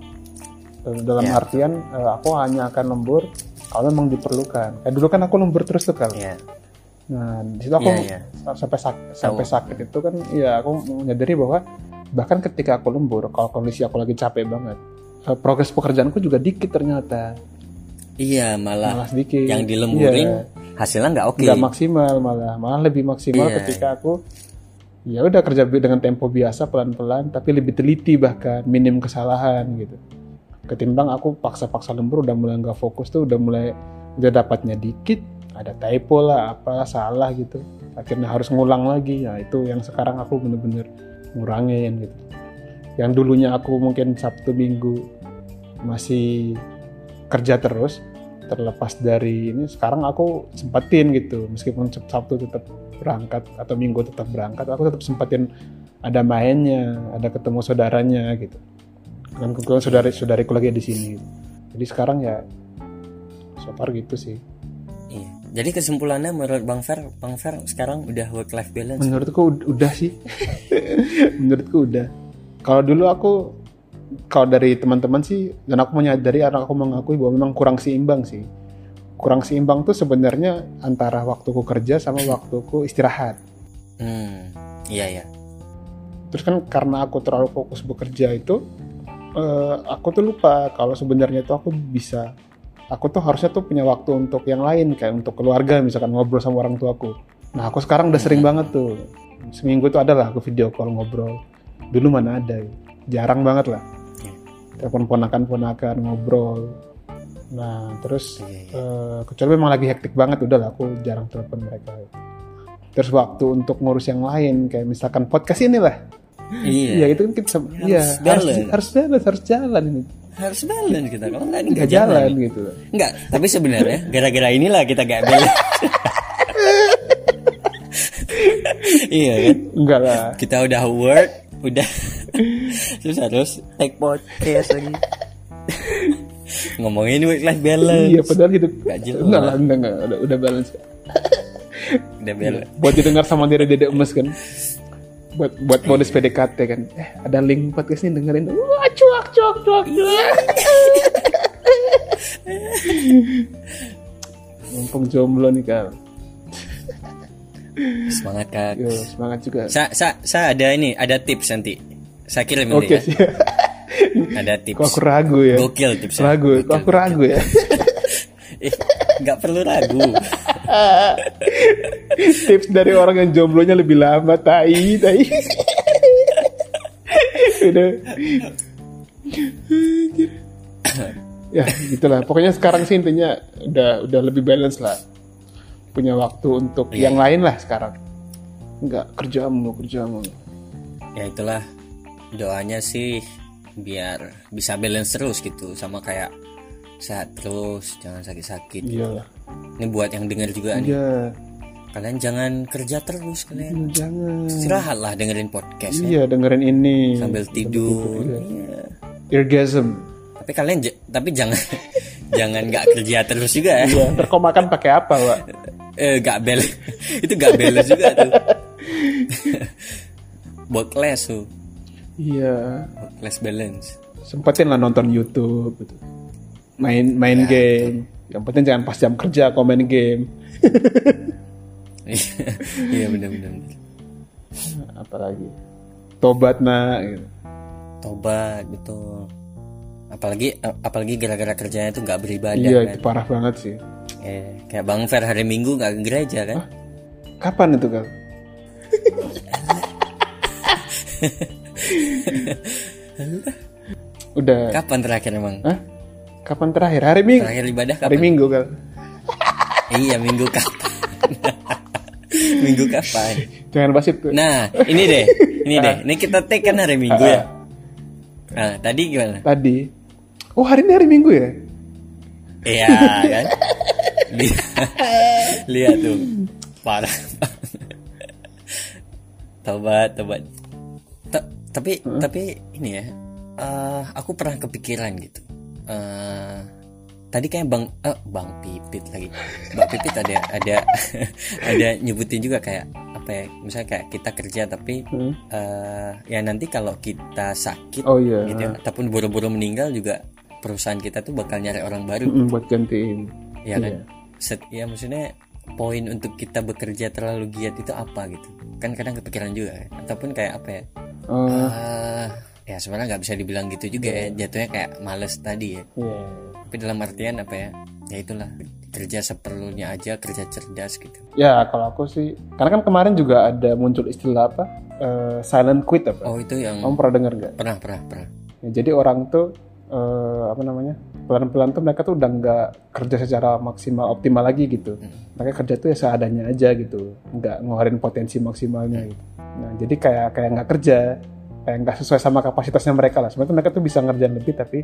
B: Eh, Dalam
A: Ya.
B: artian eh, aku hanya akan lembur kalau memang diperlukan. Kayak dulu kan aku lembur terus tuh kalau.
A: ya
B: Nah, di situ aku
A: Iya, iya.
B: sampai sak- sampai sakit itu kan ya aku menyadari bahwa bahkan ketika aku lembur kalau kondisi aku lagi capek banget eh, progres pekerjaanku juga dikit ternyata.
A: Iya malah
B: malah sedikit.
A: yang dilemburin
B: Iya,
A: hasilnya nggak oke.
B: Nggak maksimal malah malah lebih maksimal
A: Iya.
B: ketika aku ya udah kerja dengan tempo biasa pelan-pelan tapi lebih teliti bahkan minim kesalahan gitu. Ketimbang aku paksa-paksa lembur udah mulai nggak fokus tuh udah mulai udah dapatnya dikit ada typo lah apa salah gitu. Akhirnya harus ngulang lagi. Ya itu yang sekarang aku bener-bener ngurangin gitu. Yang dulunya aku mungkin Sabtu Minggu masih kerja terus terlepas dari ini sekarang aku sempetin gitu. Meskipun Sabtu tetap berangkat atau Minggu tetap berangkat aku tetap sempetin ada mainnya ada ketemu saudaranya gitu. Kan kebetulan saudari saudariku lagi di sini. Jadi sekarang ya so far gitu sih.
A: Iya. jadi kesimpulannya menurut bang Fer bang Fer sekarang udah work life balance?
B: Menurutku ud- udah sih. Menurutku udah. Kalau dulu aku kalau dari teman-teman sih dan aku menyadari aku mengakui bahwa memang kurang seimbang sih. Kurang seimbang tuh sebenarnya antara waktuku kerja sama waktuku istirahat.
A: Hmm iya iya.
B: Terus kan karena aku terlalu fokus bekerja itu eh, aku tuh lupa kalau sebenarnya itu aku bisa aku tuh harusnya tuh punya waktu untuk yang lain kayak untuk keluarga misalkan ngobrol sama orang tuaku nah aku sekarang udah sering banget tuh. Seminggu tuh adalah aku video call ngobrol. Dulu mana ada jarang banget lah telepon ponakan-ponakan ngobrol. Nah terus eh, kecuali memang lagi hektik banget udah lah aku jarang telepon mereka. Terus waktu untuk ngurus yang lain kayak misalkan podcast ini lah.
A: Iya.
B: Iya itu kan kita sem- iya harus
A: balance.
B: harus balance harus jalan ini.
A: Harus balance kita kalau nggak
B: nggak
A: nggak
B: jalan gitu.
A: Enggak, tapi sebenarnya gara-gara inilah kita gak balance. iya kan?
B: enggak lah.
A: Kita udah work, udah terus harus take podcast lagi. Ngomongin work life balance.
B: iya padahal hidup
A: Nggak jelas.
B: enggak lah enggak enggak udah, udah balance
A: Udah balance.
B: buat didengar sama diri dede emes kan buat buat modus PDKT kan eh ada link podcast ini dengerin wah cuak cuak cuak cuak mumpung jomblo nih kal
A: Semangat kak.
B: yo semangat juga
A: Sa, sa, sa ada ini, ada tips nanti. Saya kirim nanti
B: oke
A: ya.
B: sih
A: Ada tips.
B: kok aku ragu ya?
A: Gokil tipsnya.
B: ragu kok aku ragu ya?
A: Eh, nggak perlu ragu.
B: tips dari orang yang jomblonya lebih lama tai tai. Udah. Ya gitulah. Pokoknya sekarang sih intinya udah udah lebih balance lah. Punya waktu untuk
A: Iya.
B: yang lain lah sekarang. Nggak kerja mulu kerja mulu
A: ya itulah doanya sih biar bisa balance terus gitu sama kayak sehat terus jangan sakit-sakit.
B: Iya. Lah
A: ini buat yang dengar juga nih.
B: Iya.
A: Kalian jangan kerja terus kalian.
B: Jangan.
A: Istirahat lah dengerin podcast ya.
B: Iya dengerin ini.
A: Sambil tidur. Iya.
B: orgasm.
A: Tapi kalian tapi jangan jangan nggak kerja terus juga ya.
B: Iya ntar kau makan pakai apa pak
A: eh gak balance itu gak balance juga tuh. Workless tuh
B: iya.
A: Workless balance.
B: Sempetin lah nonton YouTube gitu. main main game. yang penting jangan pas jam kerja kau main game.
A: Iya benar-benar
B: apalagi? Tobat nak gitu.
A: tobat betul. Apalagi apalagi gara-gara kerjanya tuh nggak beribadah
B: iya
A: kan?
B: itu parah banget sih.
A: Eh, kayak bang Fer hari Minggu nggak ke gereja kan?
B: Kapan itu kal udah.
A: Kapan terakhir emang?
B: Hah? kapan terakhir? Hari minggu.
A: Terakhir ibadah
B: hari
A: kapan?
B: Minggu kal
A: iya minggu kapan? Minggu kapan?
B: Jangan bahas itu.
A: Nah ini deh. Ini deh. Ini kita take kan hari Minggu ya? Nah tadi gimana?
B: Tadi. Oh hari ini hari minggu ya?
A: Iya kan? Lihat. Lihat tuh. Parah. Tobat tobat tapi tapi ini ya eh, aku pernah kepikiran gitu. Eh, tadi kayak bang eh, bang pipit lagi. Bang pipit ada ada ada nyebutin juga kayak apa ya misalnya kayak kita kerja tapi
B: Hmm.
A: eh, ya nanti kalau kita sakit
B: oh iya.
A: gitu ya, ataupun buru-buru meninggal juga perusahaan kita tuh bakal nyari orang baru.
B: Mm, buat gantiin.
A: Ya kan?
B: Iya.
A: Set, ya maksudnya poin untuk kita bekerja terlalu giat itu apa gitu? Kan kadang kepikiran juga kan ataupun kayak apa ya Eh, ya sebenarnya nggak bisa dibilang gitu juga ya. Jatuhnya kayak males tadi ya.
B: Iya.
A: tapi dalam artian apa ya? Ya itulah. Kerja seperlunya aja kerja cerdas gitu.
B: Ya kalau aku sih, karena kan kemarin juga ada muncul istilah apa, eh, silent quit apa?
A: oh itu yang
B: Kamu pernah dengar nggak?
A: pernah pernah pernah.
B: Ya, jadi orang tuh eh, apa namanya, pelan-pelan tuh mereka tuh udah nggak kerja secara maksimal optimal lagi gitu. Mereka kerja tuh ya seadanya aja gitu, nggak ngeluarin potensi maksimalnya gitu. Nah jadi kayak kayak nggak kerja, kayak nggak sesuai sama kapasitasnya mereka lah. Sebenarnya mereka tuh bisa ngerjain lebih tapi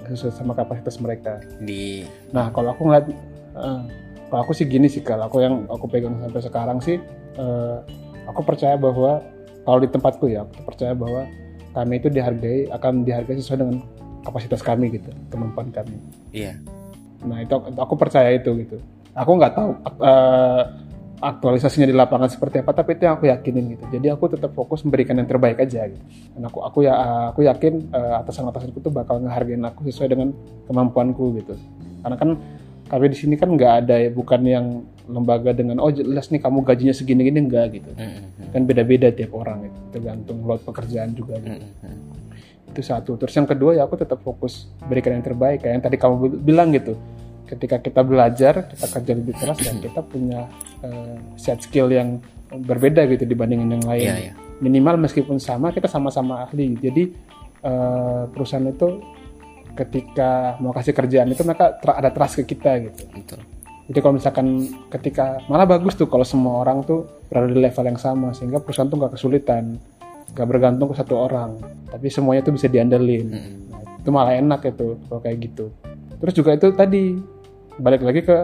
B: nggak sesuai sama kapasitas mereka.
A: di
B: Nah, kalau aku ngeliat, eh, kalau aku sih gini sih, kalau aku yang aku pegang sampai sekarang sih, eh, aku percaya bahwa kalau di tempatku ya, aku percaya bahwa kami itu dihargai, akan dihargai sesuai dengan kapasitas kami gitu, kemampuan kami.
A: iya
B: Nah, itu aku, percaya itu gitu. Aku nggak tahu eh, aktualisasinya di lapangan seperti apa, tapi itu yang aku yakinin gitu. Jadi aku tetap fokus memberikan yang terbaik aja gitu. Dan aku aku ya aku yakin eh, atasan-atasanku tuh bakal ngehargain aku sesuai dengan kemampuanku gitu. Karena kan kami di sini kan nggak ada ya, bukan yang lembaga dengan oh jelas nih kamu gajinya segini-gini enggak gitu. Kan beda-beda tiap orang gitu. Tergantung load pekerjaan juga gitu. Itu satu. Terus yang kedua ya aku tetap fokus berikan yang terbaik kayak yang tadi kamu bil- bilang gitu. Ketika kita belajar kita kerja lebih keras dan kita punya eh, set skill yang berbeda gitu dibandingin yang lain.
A: Iya iya.
B: Minimal meskipun sama kita sama-sama ahli. Jadi eh, perusahaan itu ketika mau kasih kerjaan itu mereka ada trust ke kita gitu.
A: Betul.
B: Jadi kalau misalkan ketika malah bagus tuh kalau semua orang tuh berada di level yang sama sehingga perusahaan tuh nggak kesulitan, nggak bergantung ke satu orang, tapi semuanya tuh bisa diandelin. Nah, itu malah enak itu kalau kayak gitu. Terus juga itu tadi balik lagi ke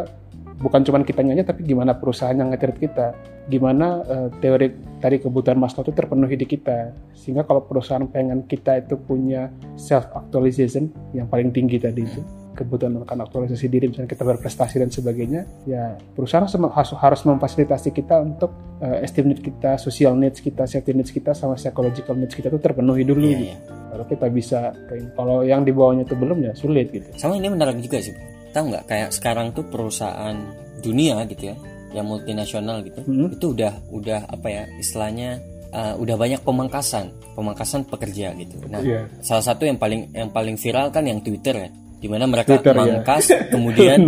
B: bukan cuma kitanya aja tapi gimana perusahaan yang nge kita gimana uh, teori tadi kebutuhan Maslow itu terpenuhi di kita sehingga kalau perusahaan pengen kita itu punya self actualization yang paling tinggi tadi itu kebutuhan akan aktualisasi diri misalnya kita berprestasi dan sebagainya ya perusahaan harus harus memfasilitasi kita untuk uh, esteem need kita social needs kita safety needs kita sama psychological needs kita itu terpenuhi dulu yeah, gitu. yeah. Kalau kita bisa kalau yang di bawahnya itu belum ya sulit gitu
A: sama ini menarik juga sih tahu nggak kayak sekarang tuh perusahaan dunia gitu ya yang multinasional gitu hmm. itu udah udah apa ya istilahnya uh, udah banyak pemangkasan pemangkasan pekerja gitu nah yeah. salah satu yang paling yang paling viral kan yang Twitter ya di mana mereka Twitter, ya. mangkas ya. kemudian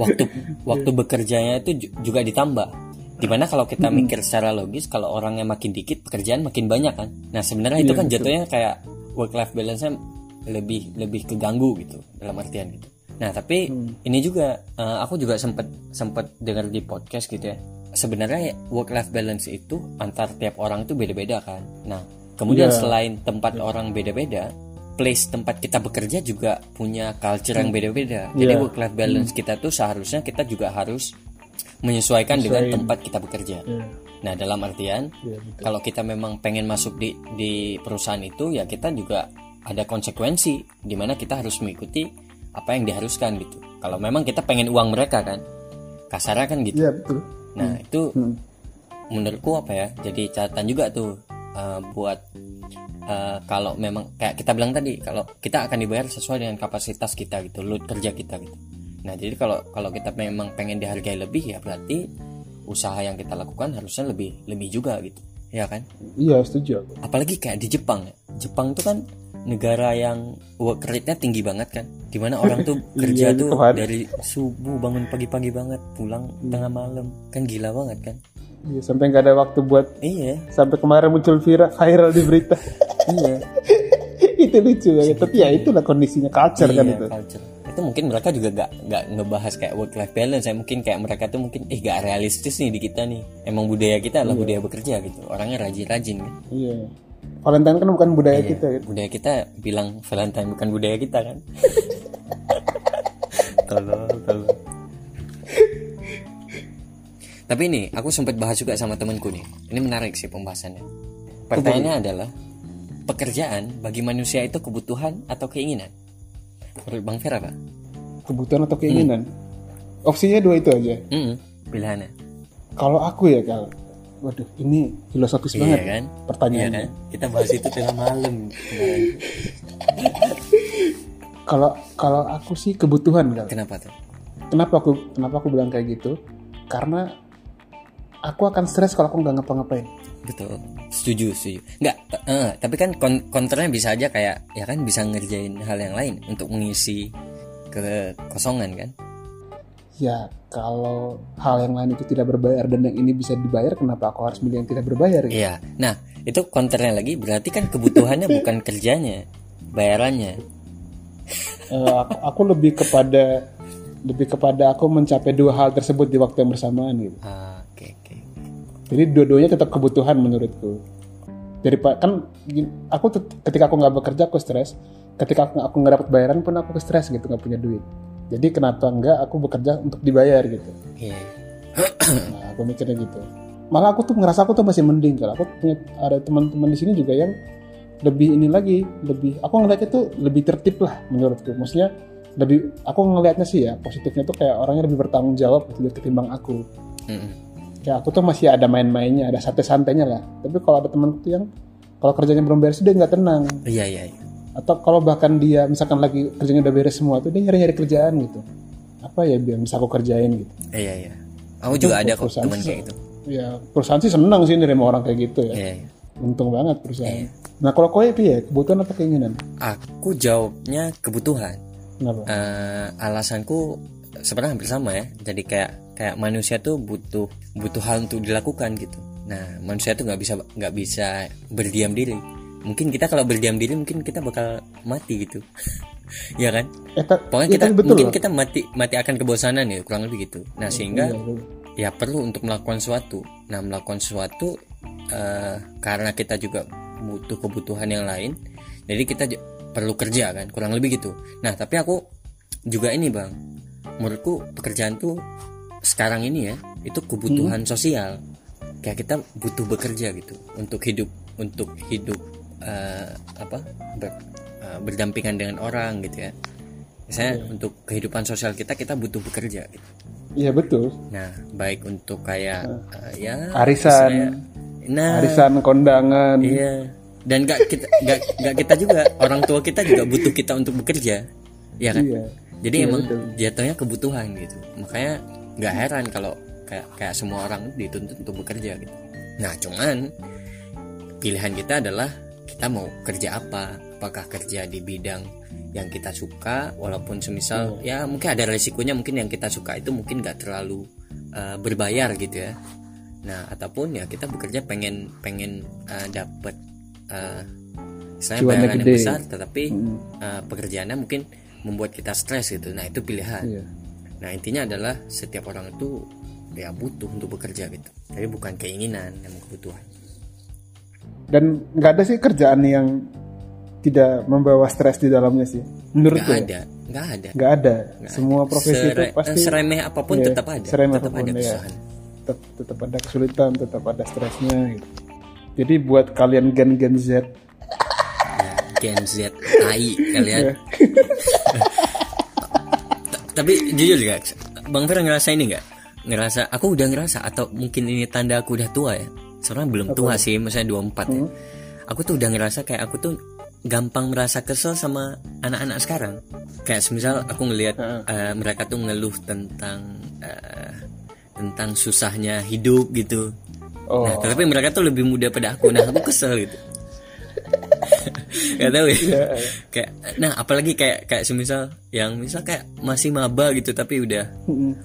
A: waktu waktu bekerjanya itu juga ditambah di mana kalau kita hmm. mikir secara logis kalau orangnya makin dikit pekerjaan makin banyak kan nah sebenarnya itu iya, kan jatuhnya kayak work life balance nya lebih lebih keganggu gitu dalam artian gitu Nah, tapi hmm. ini juga uh, aku juga sempat sempat dengar di podcast gitu ya. Sebenarnya work life balance itu antar tiap orang itu beda-beda kan. Nah, kemudian yeah. selain tempat yeah. orang beda-beda, place tempat kita bekerja juga punya culture yang hmm. beda-beda. Yeah. Jadi work life balance hmm. kita tuh seharusnya kita juga harus menyesuaikan dengan tempat kita bekerja. Yeah. Nah, dalam artian yeah, kalau kita memang pengen masuk di di perusahaan itu ya kita juga ada konsekuensi di mana kita harus mengikuti apa yang diharuskan gitu kalau memang kita pengen uang mereka kan kasarnya kan gitu
B: ya, betul.
A: nah hmm. itu hmm. menurutku apa ya jadi catatan juga tuh uh, buat uh, kalau memang kayak kita bilang tadi kalau kita akan dibayar sesuai dengan kapasitas kita gitu load kerja kita gitu. Nah jadi kalau kalau kita memang pengen dihargai lebih ya berarti usaha yang kita lakukan harusnya lebih lebih juga gitu. Ya kan?
B: Iya setuju
A: apalagi kayak di Jepang ya. Jepang tuh kan negara yang work rate-nya tinggi banget kan. Di mana orang tuh kerja iya, tuh dari subuh bangun pagi-pagi banget pulang hmm. tengah malam. Kan gila banget kan
B: iya sampai nggak ada waktu buat
A: iya.
B: sampai kemarin muncul viral viral di berita.
A: Iya.
B: Itu lucu ya tapi ya itulah kondisinya culture kan iya, kan itu.
A: culture. Itu mungkin mereka juga gak nggak ngebahas kayak work life balance ya. Mungkin kayak mereka tuh mungkin eh gak realistis nih di kita nih. Emang budaya kita adalah iya. budaya bekerja gitu. Orangnya rajin-rajin kan?
B: Iya. Valentine kan bukan budaya iya, kita
A: kan? budaya kita bilang Valentine bukan budaya kita kan? Tolong tolong tapi ini aku sempat bahas juga sama temanku nih. Ini menarik sih pembahasannya. Pertanyaannya adalah pekerjaan bagi manusia itu kebutuhan atau keinginan? Menurut Bang Fer apa
B: kebutuhan atau keinginan? Hmm. opsinya dua itu aja.
A: Hmm, pilihannya.
B: Kalau aku ya kalau waduh ini filosofis iya, banget
A: kan?
B: pertanyaan
A: iya, kan? kita bahas itu tengah malam.
B: Kalau kalau aku sih kebutuhan kan
A: kenapa tuh?
B: Kenapa aku kenapa aku bilang kayak gitu? Karena aku akan stres kalau aku nggak ngapa-ngapain
A: betul setuju setuju nggak uh, tapi kan kon konternya bisa aja kayak ya kan bisa ngerjain hal yang lain untuk mengisi kekosongan kan
B: ya kalau hal yang lain itu tidak berbayar dan yang ini bisa dibayar kenapa aku harus milih yang tidak berbayar
A: gitu? Iya. Nah, itu konternya lagi berarti kan kebutuhannya bukan kerjanya, bayarannya.
B: Uh, aku, aku lebih kepada lebih kepada aku mencapai dua hal tersebut di waktu yang bersamaan gitu.
A: Ah,
B: Jadi dua-duanya tetap kebutuhan menurutku. Jadi kan aku ketika aku nggak bekerja aku stres, ketika aku nggak dapat bayaran pun aku stres gitu nggak punya duit. Jadi kenapa enggak aku bekerja untuk dibayar gitu?
A: Yeah.
B: nah aku mikirnya gitu. Malah aku tuh ngerasa aku tuh masih mending kalau aku punya ada teman-teman di sini juga yang lebih ini lagi lebih aku ngeliatnya tuh lebih tertib lah menurutku. Maksudnya lebih aku ngelihatnya sih ya positifnya tuh kayak orangnya lebih bertanggung jawab gitu ketimbang aku. Mm-hmm. Kayak aku tuh masih ada main-mainnya ada santai-santainya lah. Tapi kalau ada teman tuh yang kalau kerjanya belum beres dia nggak tenang.
A: Iya iya, iya.
B: Atau kalau bahkan dia misalkan lagi kerjanya udah beres semua tuh dia nyari-nyari kerjaan gitu. Apa ya biar bisa aku kerjain gitu.
A: Iya iya. Aku juga ada kok teman kayak gitu.
B: Ya perusahaan sih senang sih nerima orang kayak gitu ya. Iya, iya. untung banget perusahaan. Iya. nah kalau kowe ya kebutuhan atau keinginan?
A: Aku jawabnya kebutuhan. Kenapa? Uh, alasanku sebenarnya hampir sama ya. Jadi kayak kayak manusia tuh butuh butuh hal untuk dilakukan gitu. Nah manusia tuh nggak bisa nggak bisa berdiam diri. Mungkin kita kalau berdiam diri mungkin kita bakal mati gitu. Ya kan?
B: Eh, ta-
A: pokoknya
B: ya,
A: kita
B: tapi betul.
A: mungkin
B: loh.
A: kita mati mati akan kebosanan ya kurang lebih gitu. Nah sehingga
B: Iya,
A: ya perlu untuk melakukan sesuatu nah melakukan sesuatu eh, karena kita juga butuh kebutuhan yang lain jadi kita perlu kerja kan kurang lebih gitu. Nah tapi aku juga ini bang. Menurutku pekerjaan tuh sekarang ini ya itu kebutuhan sosial kayak kita butuh bekerja gitu untuk hidup untuk hidup eh, apa ber- eh, berdampingan dengan orang gitu ya misalnya untuk kehidupan sosial kita kita butuh bekerja gitu
B: Iya betul.
A: Nah, baik untuk kayak eh, ya
B: Arisan.
A: istilahnya- Nah,
B: Arisan kondangan.
A: iya. Dan gak kita gak, gak kita juga orang tua kita juga butuh kita untuk bekerja. Iya kan?
B: Iya.
A: Jadi
B: Iya,
A: emang
B: betul.
A: jatuhnya kebutuhan gitu. Makanya nggak heran kalau kayak kayak semua orang dituntut untuk bekerja gitu. Nah, cuman pilihan kita adalah kita mau kerja apa? Apakah kerja di bidang yang kita suka walaupun semisal ya mungkin ada resikonya mungkin yang kita suka itu mungkin nggak terlalu uh, berbayar gitu ya. Nah, ataupun ya kita bekerja pengen pengen uh, dapat uh, saya
B: Cuannya
A: bayaran yang besar tetapi
B: Mm.
A: uh, pekerjaannya mungkin membuat kita stres gitu. Nah, itu pilihan.
B: Iya.
A: Nah, intinya adalah setiap orang itu ya butuh untuk bekerja gitu. Jadi bukan keinginan, namun kebutuhan.
B: Dan nggak ada sih kerjaan yang tidak membawa stres di dalamnya sih. Menurut gue.
A: ada, nggak ada.
B: Nggak ada. Semua profesi itu
A: Sere-
B: pasti
A: seremeh apa pun
B: Iya,
A: tetap ada,
B: seremeh
A: tetap
B: apa pun,
A: ada
B: iya.
A: kesusahan.
B: tetap, tetap ada kesulitan, tetap ada stresnya gitu. Jadi buat kalian gen-gen Z,
A: Ya, Gen Z, AI kalian. Ta- Tapi jujur guys, Bang Fer ngerasa ini nggak? Ngerasa, aku udah ngerasa atau mungkin ini tanda aku udah tua ya. Sebenarnya belum tua sih, misalnya 24 ya. Aku tuh udah ngerasa kayak aku tuh gampang merasa kesel sama anak-anak sekarang. Kayak semisal aku ngelihat eh, mereka tuh ngeluh tentang eh, tentang susahnya hidup gitu.
B: Oh.
A: Nah, tapi mereka tuh lebih muda pada aku. Nah, aku kesel gitu. Gak tahu ya. kayak nah, apalagi kayak kayak semisal yang misal kayak masih maba gitu tapi udah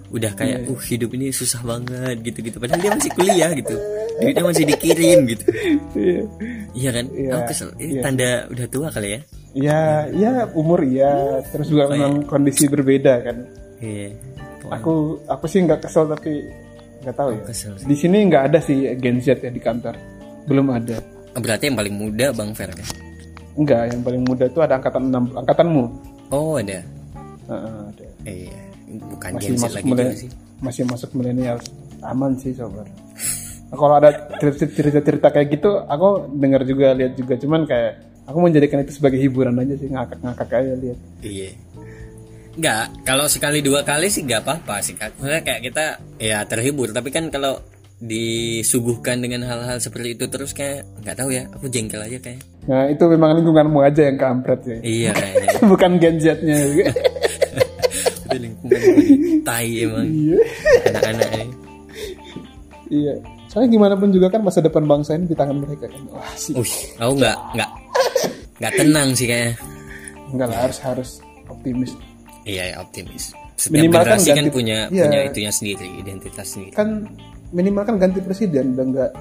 A: udah kayak uh hidup ini susah banget gitu-gitu padahal dia masih kuliah gitu. Duitnya masih dikirim gitu.
B: Iya.
A: Iya kan?
B: Iya,
A: Aku kesel. Ini tanda udah tua kali ya.
B: Ya, ya umur ya, terus juga memang kondisi berbeda kan.
A: Iya.
B: Aku aku sih nggak kesel tapi nggak tahu ya.
A: Kesel sih.
B: Di sini nggak ada sih Gen Z ya di kantor, belum ada.
A: Berarti yang paling muda Bang Fer kan?
B: Enggak, yang paling muda itu ada angkatan 6 angkatanmu.
A: Oh, ada.
B: Heeh, ada.
A: Iya. Bukan
B: Masih
A: Gen Z
B: masuk
A: lagi
B: milenial,
A: sih.
B: masih masuk milenial. Aman sih sobat. Nah, kalau ada cerita-cerita kayak gitu, aku dengar juga, lihat juga. Cuman kayak aku menjadikan itu sebagai hiburan aja sih, ngakak-ngakak aja lihat.
A: Iya. Enggak, kalau sekali dua kali sih nggak apa-apa sih. Maksudnya kayak kita ya terhibur, tapi kan kalau disuguhkan dengan hal-hal seperti itu terus kayak nggak tahu ya, aku jengkel aja kayak.
B: Nah, itu memang lingkunganmu aja yang kampret ya.
A: Iya kayaknya.
B: Bukan Gen Z-nya.
A: Udah lingkungan tai emang
B: Iya.
A: anak-anak ini.
B: Iya. Soalnya gimana pun juga kan masa depan bangsa ini di tangan mereka kan. Wah sih.
A: Wih, aku nggak nggak nggak tenang sih kayaknya.
B: Enggak lah harus harus optimis.
A: Iya, ya, optimis. Setiap
B: Minimal kan
A: generasi kan
B: ganti-
A: punya
B: iya.
A: punya itunya sendiri, identitas sendiri.
B: Kan minimal kan ganti presiden udah enggak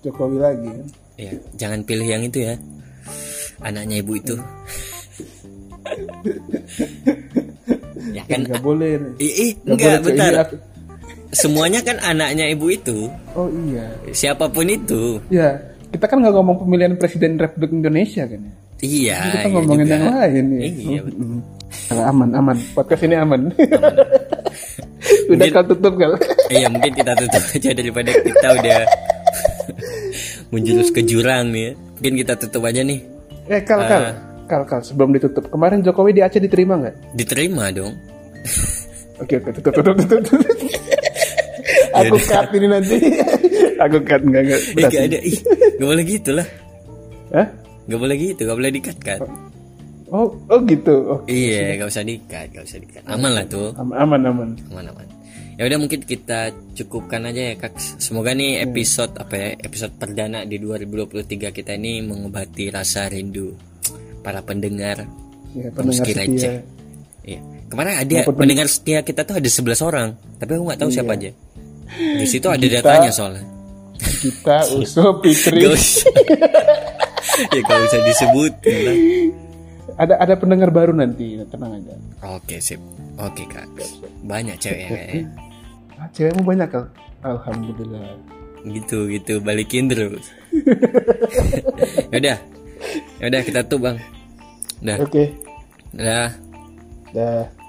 B: Jokowi lagi kan.
A: Iya, jangan pilih yang itu ya. Anaknya ibu itu. ya kan
B: Enggak boleh.
A: Ih, ih,
B: Nggak
A: enggak
B: boleh, Cok.
A: bentar.
B: Aku-
A: Semuanya kan anaknya ibu itu.
B: Oh iya.
A: Siapa pun itu.
B: Ya, kita kan nggak ngomong pemilihan presiden Republik Indonesia kan ya.
A: Iya.
B: kita
A: iya
B: ngomongin
A: juga.
B: yang lain ya.
A: Iya, betul.
B: Aman, aman. Podcast ini aman. Udah
A: Mungkin-
B: kau tutup kal.
A: Iya, mungkin kita tutup aja daripada kita udah menjurus ke jurang nih. ya. Mungkin kita tutup aja nih.
B: eh kal, kal,
A: Ah.
B: kal, kal. Sebelum ditutup, kemarin Jokowi di Aceh diterima nggak?
A: Diterima dong.
B: Oke, oke, tutup, tutup, tutup. tutup. Aku cut ini nanti. Aku cut nggak nggak.
A: Eh,
B: Berat
A: gak
B: sih.
A: ada. Ih, gak boleh gitu lah.
B: Hah?
A: Gak boleh gitu, gak boleh dikat kan.
B: Oh, oh gitu. Oh,
A: Iya, gak usah dikat, gak usah dikat. Aman lah tuh.
B: aman, aman, aman.
A: aman-aman ya udah mungkin kita cukupkan aja ya kak semoga nih episode apa ya episode perdana di 2023 kita ini mengobati rasa rindu para pendengar
B: Ya, pendengar
A: meski receh
B: setia.
A: iya kemarin ada pendengar setia kita tuh ada 11 orang tapi aku nggak tahu siapa aja di situ ada datanya soalnya
B: Kita, Uso, Fitri.
A: Ya kalau bisa disebut gitu.
B: Ada ada pendengar baru nanti tenang aja.
A: Oke sip. Oke kak. Banyak cewek ya
B: ah, cewekmu banyak kak. Alhamdulillah.
A: Gitu gitu. Balikin terus. Yaudah. Yaudah kita tuh bang. Udah
B: oke.
A: Udah
B: dah